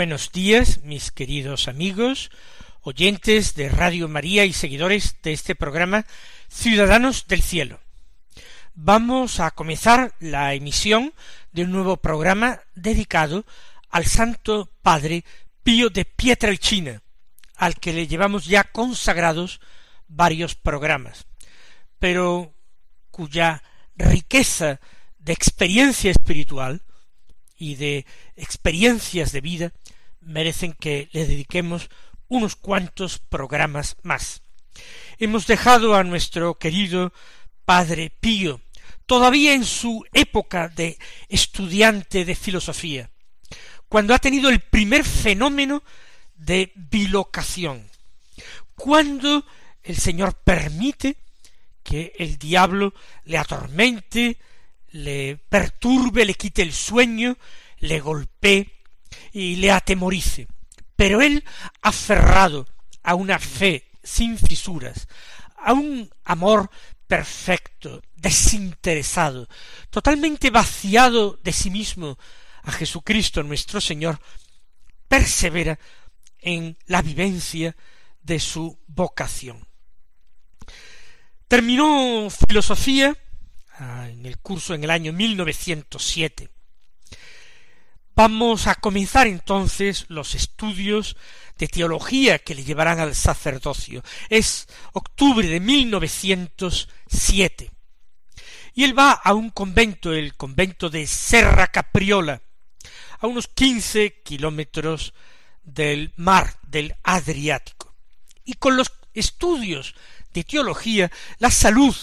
Buenos días, mis queridos amigos, oyentes de Radio María y seguidores de este programa Ciudadanos del Cielo. Vamos a comenzar la emisión de un nuevo programa dedicado al Santo Padre Pío de Pietrelcina, al que le llevamos ya consagrados varios programas, pero cuya riqueza de experiencia espiritual y de experiencias de vida merecen que le dediquemos unos cuantos programas más. Hemos dejado a nuestro querido Padre Pío, todavía en su época de estudiante de filosofía, cuando ha tenido el primer fenómeno de bilocación, cuando el Señor permite que el diablo le atormente, le perturbe, le quite el sueño, le golpee y le atemorice. Pero él, aferrado a una fe sin fisuras, a un amor perfecto, desinteresado, totalmente vaciado de sí mismo a Jesucristo nuestro Señor, persevera en la vivencia de su vocación. Terminó filosofía en el curso en el año 1907. Vamos a comenzar entonces los estudios de teología que le llevarán al sacerdocio. Es octubre de 1907. Y él va a un convento, el convento de Serra Capriola, a unos quince kilómetros del mar del Adriático. Y con los estudios de teología, la salud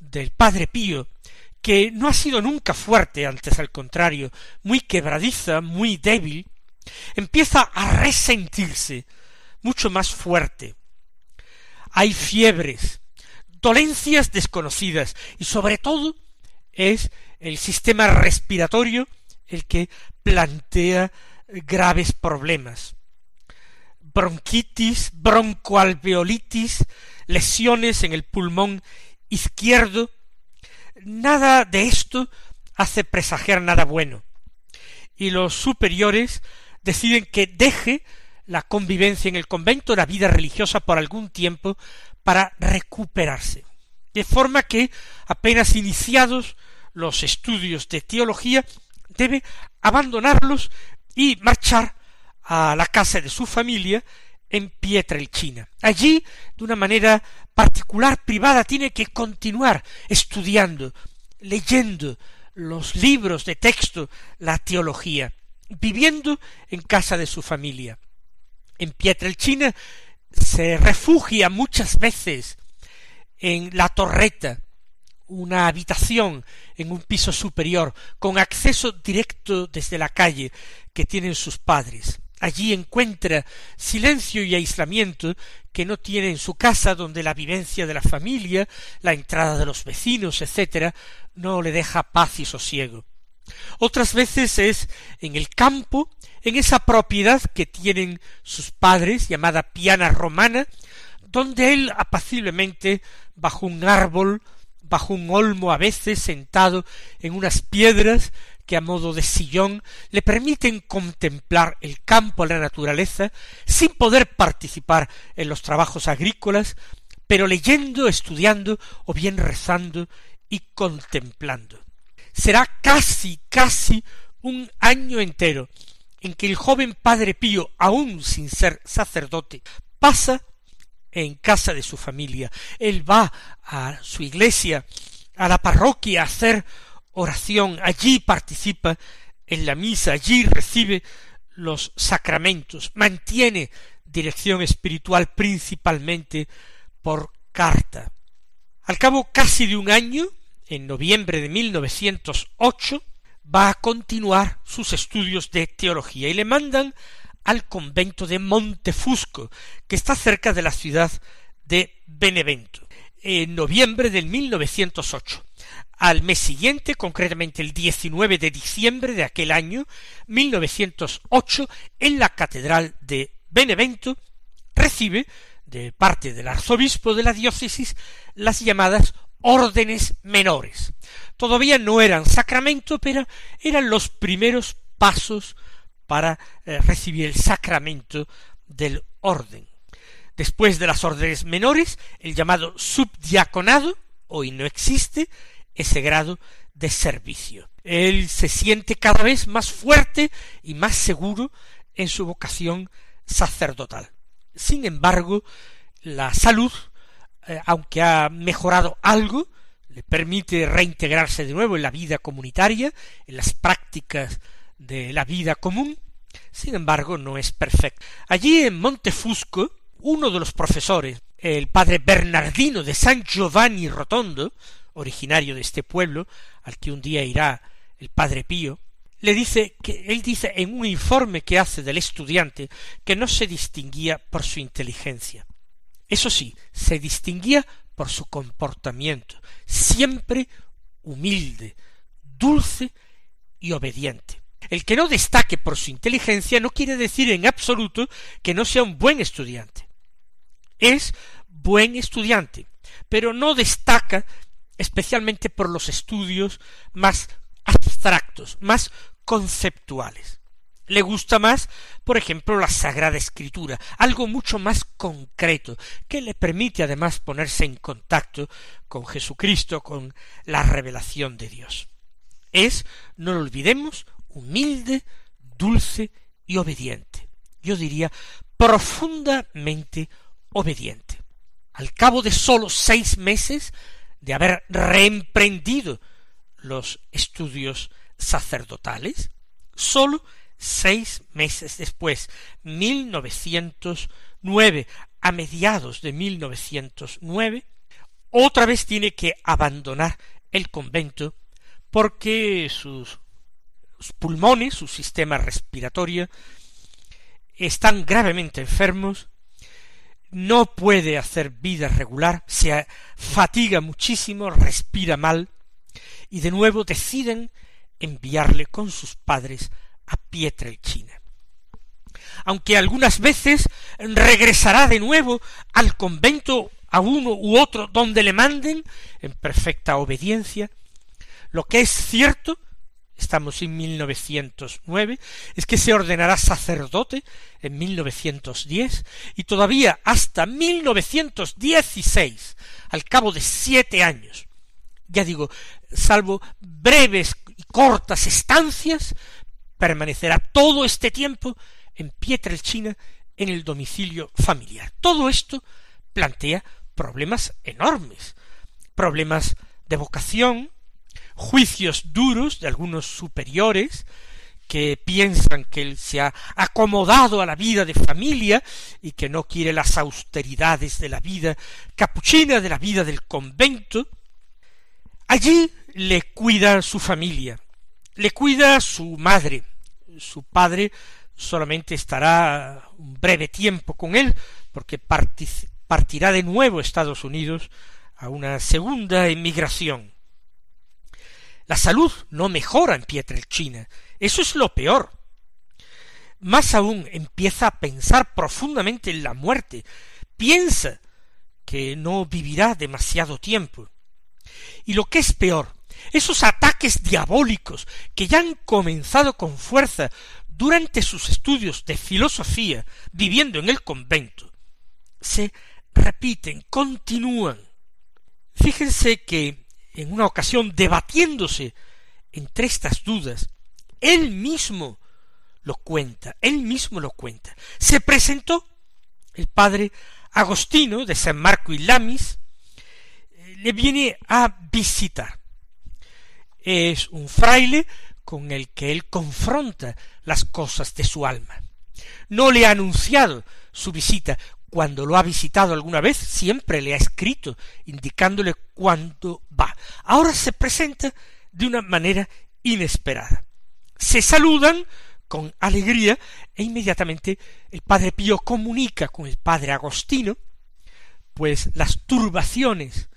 del Padre Pío, que no ha sido nunca fuerte, antes al contrario, muy quebradiza, muy débil, empieza a resentirse mucho más fuerte. Hay fiebres, dolencias desconocidas y sobre todo es el sistema respiratorio el que plantea graves problemas. Bronquitis, broncoalveolitis, lesiones en el pulmón izquierdo, nada de esto hace presagiar nada bueno. Y los superiores deciden que deje la convivencia en el convento, la vida religiosa por algún tiempo, para recuperarse. De forma que, apenas iniciados los estudios de teología, debe abandonarlos y marchar a la casa de su familia en Pietrelcina. Allí, de una manera particular, privada, tiene que continuar estudiando, leyendo los libros de texto, la teología, viviendo en casa de su familia. En Pietrelcina se refugia muchas veces en la torreta, una habitación en un piso superior, con acceso directo desde la calle que tienen sus padres. Allí encuentra silencio y aislamiento que no tiene en su casa donde la vivencia de la familia, la entrada de los vecinos, etcétera, no le deja paz y sosiego. Otras veces es en el campo, en esa propiedad que tienen sus padres, llamada piana romana, donde él apaciblemente, bajo un árbol, bajo un olmo a veces sentado en unas piedras, que a modo de sillón le permiten contemplar el campo, la naturaleza, sin poder participar en los trabajos agrícolas, pero leyendo, estudiando o bien rezando y contemplando. Será casi, casi un año entero en que el joven padre Pío, aun sin ser sacerdote, pasa en casa de su familia. Él va a su iglesia, a la parroquia, a hacer oración, allí participa en la misa, allí recibe los sacramentos, mantiene dirección espiritual principalmente por carta. Al cabo casi de un año, en noviembre de 1908, va a continuar sus estudios de teología y le mandan al convento de Montefusco, que está cerca de la ciudad de Benevento, en noviembre del 1908. Al mes siguiente, concretamente el 19 de diciembre de aquel año, 1908, en la catedral de Benevento, recibe de parte del arzobispo de la diócesis las llamadas órdenes menores. Todavía no eran sacramento, pero eran los primeros pasos para eh, recibir el sacramento del orden. Después de las órdenes menores, el llamado subdiaconado, hoy no existe ese grado de servicio. Él se siente cada vez más fuerte y más seguro en su vocación sacerdotal. Sin embargo, la salud, eh, aunque ha mejorado algo, le permite reintegrarse de nuevo en la vida comunitaria, en las prácticas de la vida común, sin embargo no es perfecto. Allí en Montefusco, uno de los profesores, el padre Bernardino de San Giovanni Rotondo, originario de este pueblo, al que un día irá el padre Pío, le dice que él dice en un informe que hace del estudiante que no se distinguía por su inteligencia. Eso sí, se distinguía por su comportamiento, siempre humilde, dulce y obediente. El que no destaque por su inteligencia no quiere decir en absoluto que no sea un buen estudiante. Es buen estudiante, pero no destaca especialmente por los estudios más abstractos, más conceptuales. Le gusta más, por ejemplo, la Sagrada Escritura, algo mucho más concreto, que le permite además ponerse en contacto con Jesucristo, con la revelación de Dios. Es, no lo olvidemos, humilde, dulce y obediente. Yo diría profundamente obediente. Al cabo de sólo seis meses de haber reemprendido los estudios sacerdotales, sólo seis meses después, 1909, a mediados de 1909, otra vez tiene que abandonar el convento porque sus, pulmones, su sistema respiratorio, están gravemente enfermos, no puede hacer vida regular, se fatiga muchísimo, respira mal, y de nuevo deciden enviarle con sus padres a Pietrelcina. Aunque algunas veces regresará de nuevo al convento a uno u otro donde le manden, en perfecta obediencia, lo que es cierto, estamos en 1909, es que se ordenará sacerdote en 1910 y todavía hasta 1916, al cabo de siete años, ya digo, salvo breves y cortas estancias, permanecerá todo este tiempo en Pietrelcina en el domicilio familiar. Todo esto plantea problemas enormes, problemas de vocación, juicios duros de algunos superiores que piensan que él se ha acomodado a la vida de familia y que no quiere las austeridades de la vida capuchina, de la vida del convento. Allí le cuida su familia, le cuida su madre, su padre solamente estará un breve tiempo con él, porque partirá de nuevo a Estados Unidos a una segunda emigración. La salud no mejora en Pietrelcina, eso es lo peor. Más aún empieza a pensar profundamente en la muerte, piensa que no vivirá demasiado tiempo. Y lo que es peor, esos ataques diabólicos que ya han comenzado con fuerza durante sus estudios de filosofía viviendo en el convento, se repiten, continúan. Fíjense que en una ocasión debatiéndose entre estas dudas, él mismo lo cuenta, él mismo lo cuenta. Se presentó el padre Agostino de San Marco y Lamis, eh, le viene a visitar es un fraile con el que él confronta las cosas de su alma. No le ha anunciado su visita. Cuando lo ha visitado alguna vez, siempre le ha escrito, indicándole cuándo va. Ahora se presenta de una manera inesperada. Se saludan con alegría e inmediatamente el padre Pío comunica con el padre Agostino pues las turbaciones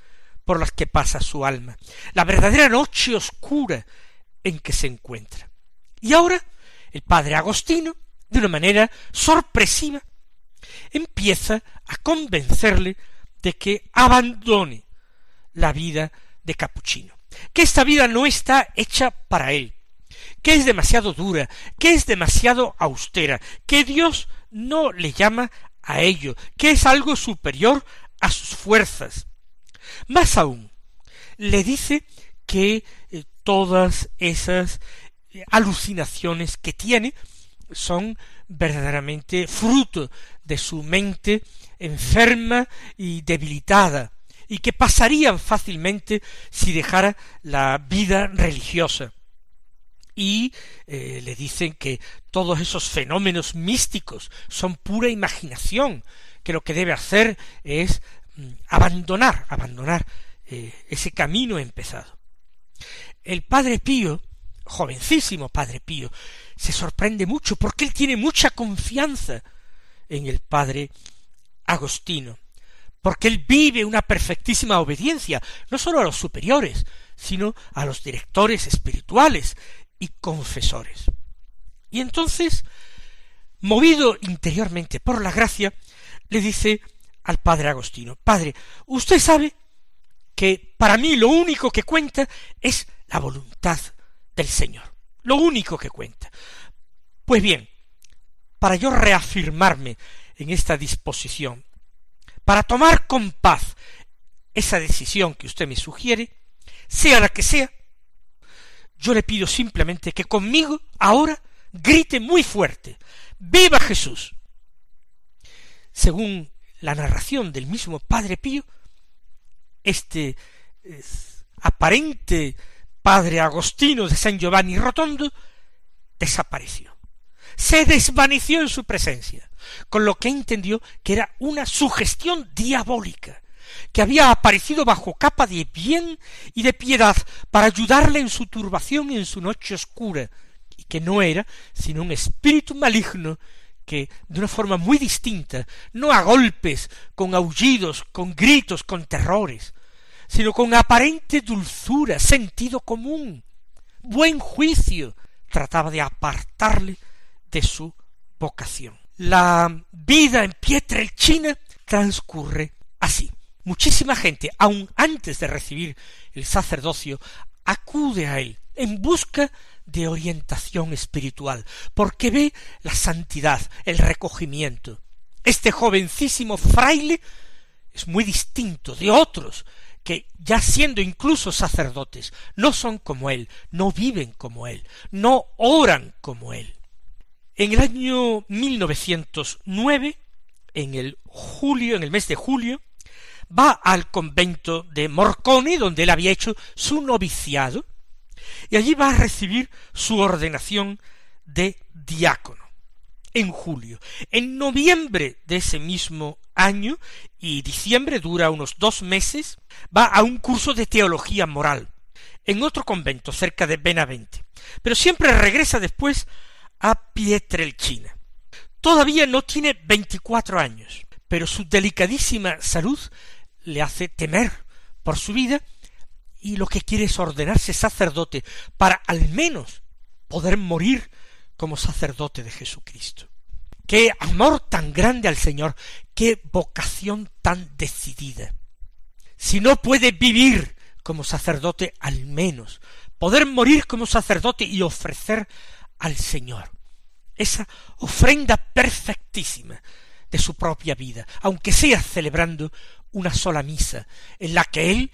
por las que pasa su alma, la verdadera noche oscura en que se encuentra. Y ahora el padre Agostino, de una manera sorpresiva, empieza a convencerle de que abandone la vida de capuchino, que esta vida no está hecha para él, que es demasiado dura, que es demasiado austera, que Dios no le llama a ello, que es algo superior a sus fuerzas. Más aún, le dice que eh, todas esas eh, alucinaciones que tiene son verdaderamente fruto de su mente enferma y debilitada, y que pasarían fácilmente si dejara la vida religiosa. Y eh, le dicen que todos esos fenómenos místicos son pura imaginación, que lo que debe hacer es mm, abandonar, abandonar eh, ese camino empezado. El padre Pío, jovencísimo padre Pío, se sorprende mucho porque él tiene mucha confianza en el padre Agostino, porque él vive una perfectísima obediencia, no sólo a los superiores, sino a los directores espirituales y confesores. Y entonces, movido interiormente por la gracia, le dice al padre Agostino, Padre, usted sabe que para mí lo único que cuenta es la voluntad del Señor, lo único que cuenta. Pues bien, para yo reafirmarme en esta disposición, para tomar con paz esa decisión que usted me sugiere, sea la que sea, yo le pido simplemente que conmigo ahora grite muy fuerte, ¡Viva Jesús! Según la narración del mismo Padre Pío, este aparente Padre Agostino de San Giovanni Rotondo desapareció. Se desvaneció en su presencia, con lo que entendió que era una sugestión diabólica, que había aparecido bajo capa de bien y de piedad para ayudarle en su turbación y en su noche oscura, y que no era sino un espíritu maligno que de una forma muy distinta, no a golpes, con aullidos, con gritos, con terrores, sino con aparente dulzura, sentido común, buen juicio, trataba de apartarle de su vocación. La vida en Pietrelcina transcurre así. Muchísima gente, aun antes de recibir el sacerdocio, acude a él en busca de orientación espiritual, porque ve la santidad, el recogimiento. Este jovencísimo fraile es muy distinto de otros que, ya siendo incluso sacerdotes, no son como él, no viven como él, no oran como él. En el año 1909, en el julio, en el mes de julio, va al convento de Morcone, donde él había hecho su noviciado, y allí va a recibir su ordenación de diácono en julio. En noviembre de ese mismo año y diciembre dura unos dos meses, va a un curso de teología moral en otro convento cerca de Benavente, pero siempre regresa después a Pietrelcina. Todavía no tiene veinticuatro años, pero su delicadísima salud le hace temer por su vida y lo que quiere es ordenarse sacerdote para al menos poder morir como sacerdote de Jesucristo. Qué amor tan grande al Señor, qué vocación tan decidida. Si no puede vivir como sacerdote, al menos poder morir como sacerdote y ofrecer al Señor esa ofrenda perfectísima de su propia vida, aunque sea celebrando una sola misa, en la que Él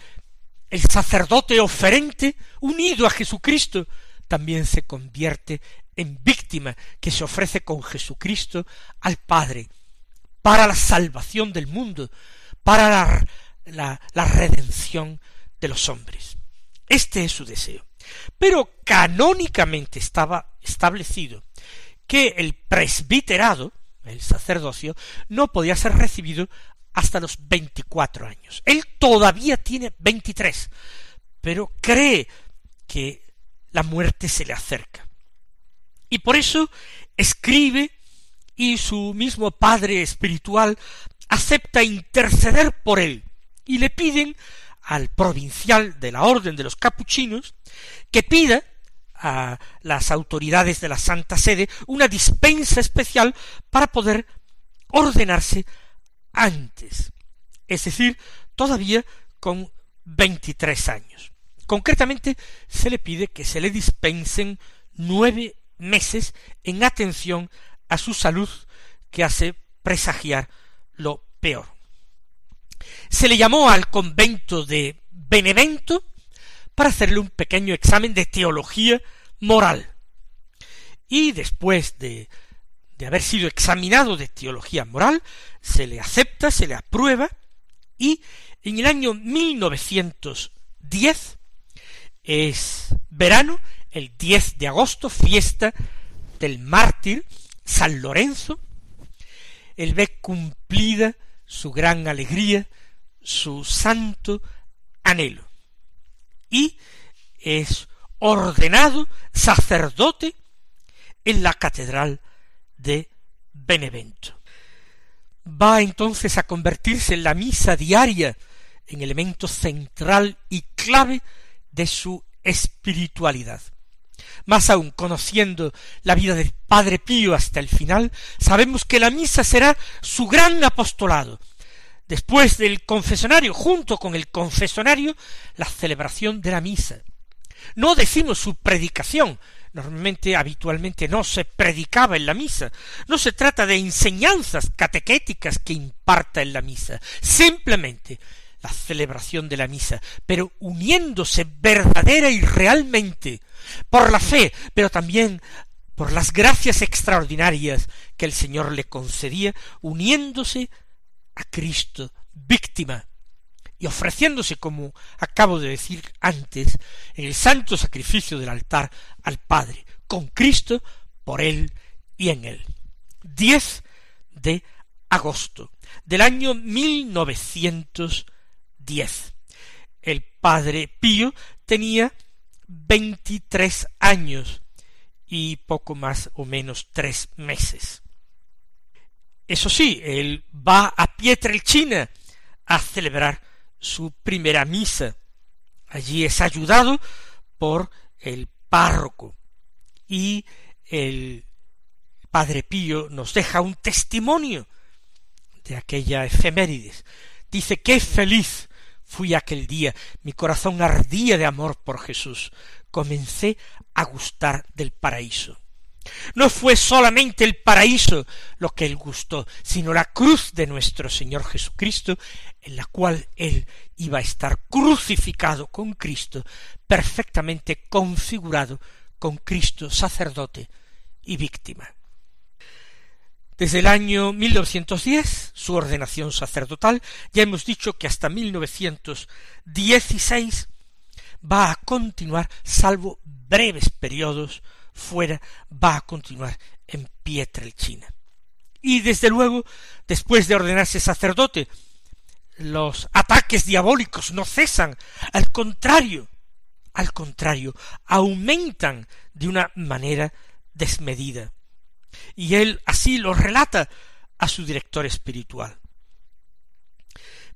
el sacerdote oferente, unido a Jesucristo, también se convierte en víctima que se ofrece con Jesucristo al Padre para la salvación del mundo, para la, la, redención de los hombres. Este es su deseo. Pero canónicamente estaba establecido que el presbiterado, el sacerdocio, no podía ser recibido hasta los veinticuatro años. Él todavía tiene veintitrés, pero cree que la muerte se le acerca. Y por eso escribe y su mismo padre espiritual acepta interceder por él y le piden al provincial de la orden de los capuchinos que pida a las autoridades de la Santa Sede una dispensa especial para poder ordenarse antes, es decir, todavía con veintitrés años. Concretamente se le pide que se le dispensen nueve meses en atención a su salud que hace presagiar lo peor. Se le llamó al convento de Benevento para hacerle un pequeño examen de teología moral. Y después de, de haber sido examinado de teología moral, se le acepta, se le aprueba, y en el año 1910 es verano, el 10 de agosto, fiesta del mártir San Lorenzo, él ve cumplida su gran alegría, su santo anhelo, y es ordenado sacerdote en la catedral de Benevento. Va entonces a convertirse en la misa diaria en elemento central y clave de su espiritualidad. Más aún, conociendo la vida del Padre Pío hasta el final, sabemos que la misa será su gran apostolado. Después del confesonario, junto con el confesonario, la celebración de la misa. No decimos su predicación, normalmente habitualmente no se predicaba en la misa. No se trata de enseñanzas catequéticas que imparta en la misa, simplemente la celebración de la misa, pero uniéndose verdadera y realmente por la fe, pero también por las gracias extraordinarias que el Señor le concedía, uniéndose a Cristo, víctima, y ofreciéndose, como acabo de decir antes, en el santo sacrificio del altar al Padre, con Cristo, por Él y en Él. 10 de agosto del año 1910. El Padre Pío tenía veintitrés años y poco más o menos tres meses. Eso sí, él va a Pietrelcina a celebrar su primera misa. Allí es ayudado por el párroco y el Padre Pío nos deja un testimonio de aquella efemérides. Dice, qué feliz fui aquel día, mi corazón ardía de amor por Jesús, comencé a gustar del paraíso. No fue solamente el paraíso lo que él gustó, sino la cruz de nuestro Señor Jesucristo, en la cual él iba a estar crucificado con Cristo, perfectamente configurado con Cristo sacerdote y víctima. Desde el año 1910, su ordenación sacerdotal, ya hemos dicho que hasta 1916 va a continuar, salvo breves periodos fuera, va a continuar en Pietrelcina. Y desde luego, después de ordenarse sacerdote, los ataques diabólicos no cesan, al contrario, al contrario, aumentan de una manera desmedida y él así lo relata a su director espiritual.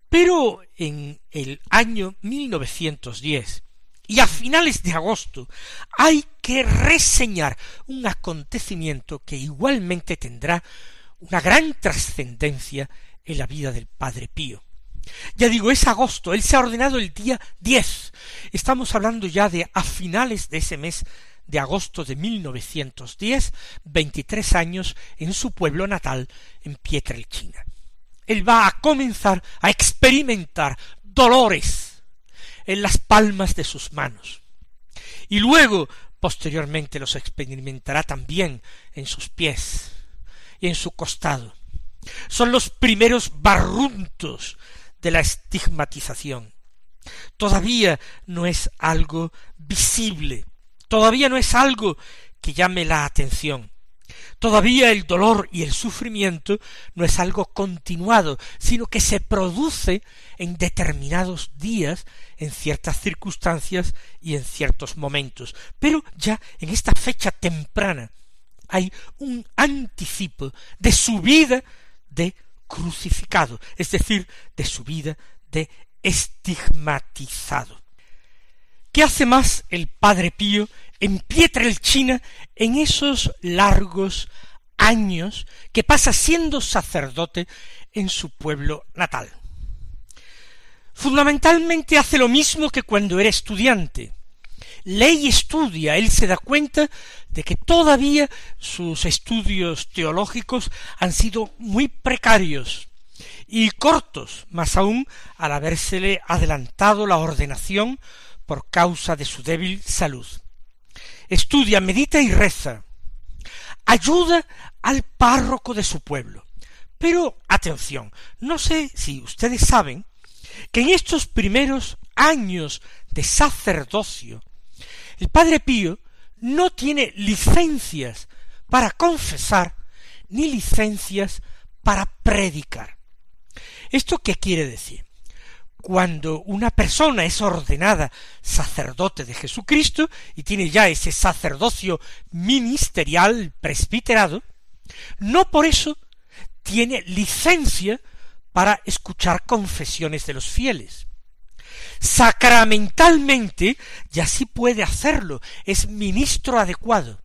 Pero en el año 1910 y a finales de agosto hay que reseñar un acontecimiento que igualmente tendrá una gran trascendencia en la vida del Padre Pío. Ya digo, es agosto, él se ha ordenado el día diez. Estamos hablando ya de a finales de ese mes de agosto de 1910, veintitrés años en su pueblo natal, en Pietrelcina. Él va a comenzar a experimentar dolores en las palmas de sus manos. Y luego, posteriormente, los experimentará también en sus pies y en su costado. Son los primeros barruntos de la estigmatización. Todavía no es algo visible, todavía no es algo que llame la atención. Todavía el dolor y el sufrimiento no es algo continuado, sino que se produce en determinados días, en ciertas circunstancias y en ciertos momentos. Pero ya en esta fecha temprana hay un anticipo de su vida de crucificado, es decir, de su vida de estigmatizado. ¿Qué hace más el Padre Pío en Pietrelchina en esos largos años que pasa siendo sacerdote en su pueblo natal? Fundamentalmente hace lo mismo que cuando era estudiante. Lee y estudia, él se da cuenta de que todavía sus estudios teológicos han sido muy precarios y cortos, más aún al habérsele adelantado la ordenación por causa de su débil salud. Estudia, medita y reza. Ayuda al párroco de su pueblo. Pero atención, no sé si ustedes saben que en estos primeros años de sacerdocio, el Padre Pío no tiene licencias para confesar ni licencias para predicar. ¿Esto qué quiere decir? Cuando una persona es ordenada sacerdote de Jesucristo y tiene ya ese sacerdocio ministerial presbiterado, no por eso tiene licencia para escuchar confesiones de los fieles. Sacramentalmente ya sí puede hacerlo, es ministro adecuado,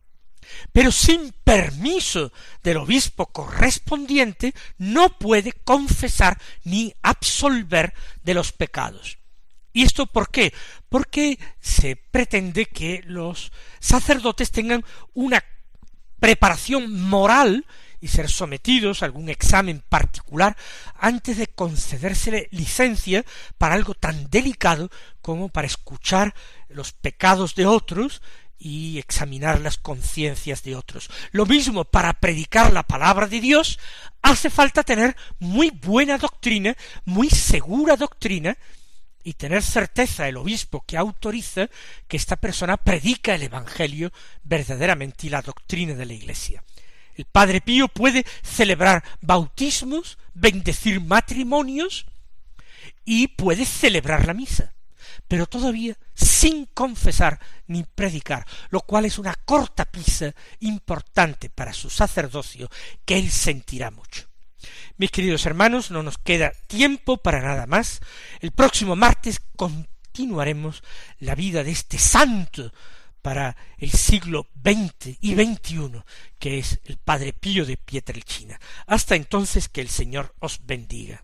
pero sin permiso del obispo correspondiente no puede confesar ni absolver de los pecados. ¿Y esto por qué? Porque se pretende que los sacerdotes tengan una preparación moral y ser sometidos a algún examen particular antes de concedérsele licencia para algo tan delicado como para escuchar los pecados de otros y examinar las conciencias de otros. Lo mismo para predicar la palabra de Dios hace falta tener muy buena doctrina, muy segura doctrina, y tener certeza el obispo que autoriza que esta persona predica el Evangelio verdaderamente y la doctrina de la Iglesia. El Padre Pío puede celebrar bautismos, bendecir matrimonios y puede celebrar la misa, pero todavía sin confesar ni predicar, lo cual es una corta pisa importante para su sacerdocio que él sentirá mucho. Mis queridos hermanos, no nos queda tiempo para nada más. El próximo martes continuaremos la vida de este santo para el siglo XX y XXI, que es el Padre Pío de Pietrelcina. Hasta entonces que el Señor os bendiga.